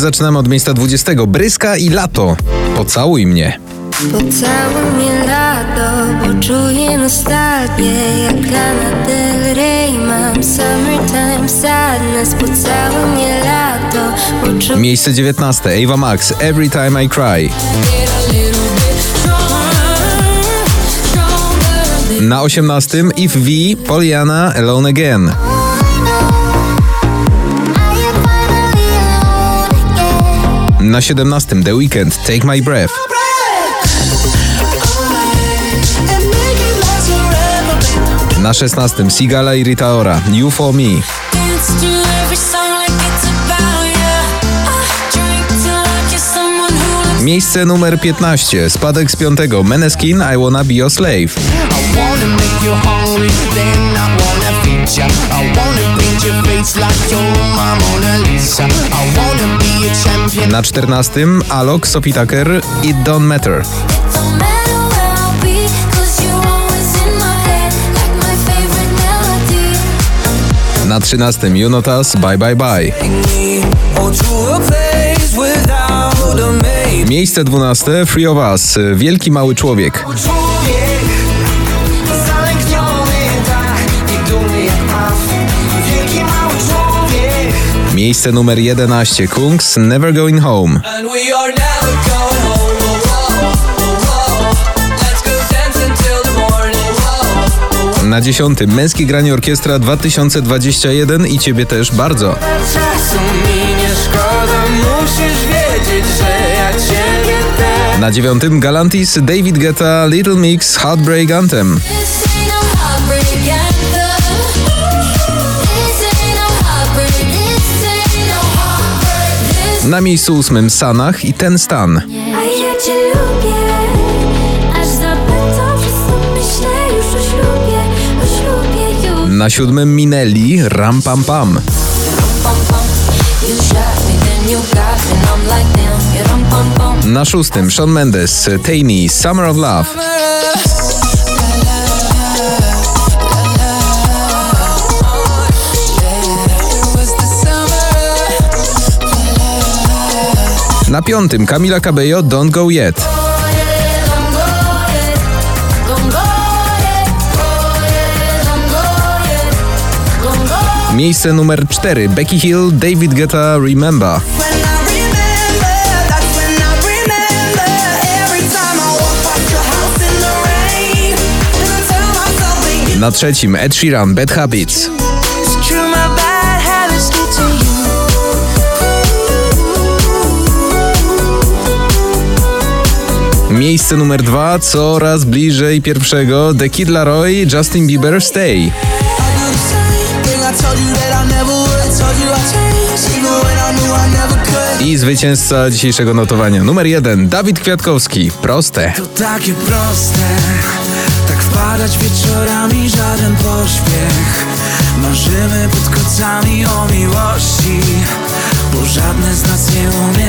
Zaczynamy od miejsca 20. Bryska i lato. Pocałuj mnie. Pocałuj mnie lato, bo czuję nostalgię Jak Lana Del Rey mam summertime sadness Pocałuj mnie lato, bo czuję Miejsce 19. Ava Max. Every time I cry. Na 18. If V. Poliana. Alone again. Na 17. The Weekend. Take my breath. Na 16. Sigala i Rita Ora. You for me. Miejsce numer 15. Spadek z piątego. Meneskin. I wanna be your slave. Na 14. Alok, Sophie Tucker. It don't matter. Na 13. Junotas. Bye bye bye. Miejsce 12. Free of Us. Wielki mały człowiek. Tak. Miejsce numer 11. Kungs. Never going home. Na 10. Męskie granie orkiestra 2021 i ciebie też bardzo. Czasu mi nie szkoda, musisz wiedzieć, że ja ciebie też. Na 9. Galantis, David Guetta, Little Mix, Heartbreak Anthem. Na miejscu 8. Sanach i Ten Stan. Like damn, you rum pum pum. Na 6. Shawn Mendes, Tainy, Summer of Love. Na 5. Camila Cabello, Don't Go Yet. Miejsce numer 4. Becky Hill, David Guetta, Remember. Na trzecim Ed Sheeran, Bad Habits. Miejsce numer dwa, coraz bliżej pierwszego The Kid Laroi, Justin Bieber, Stay. I zwycięzca dzisiejszego notowania numer jeden Dawid Kwiatkowski. Proste. To takie proste. Tak wpadać wieczorami żaden pośpiech. Marzymy pod kocami o miłości, bo żadne z nas nie umie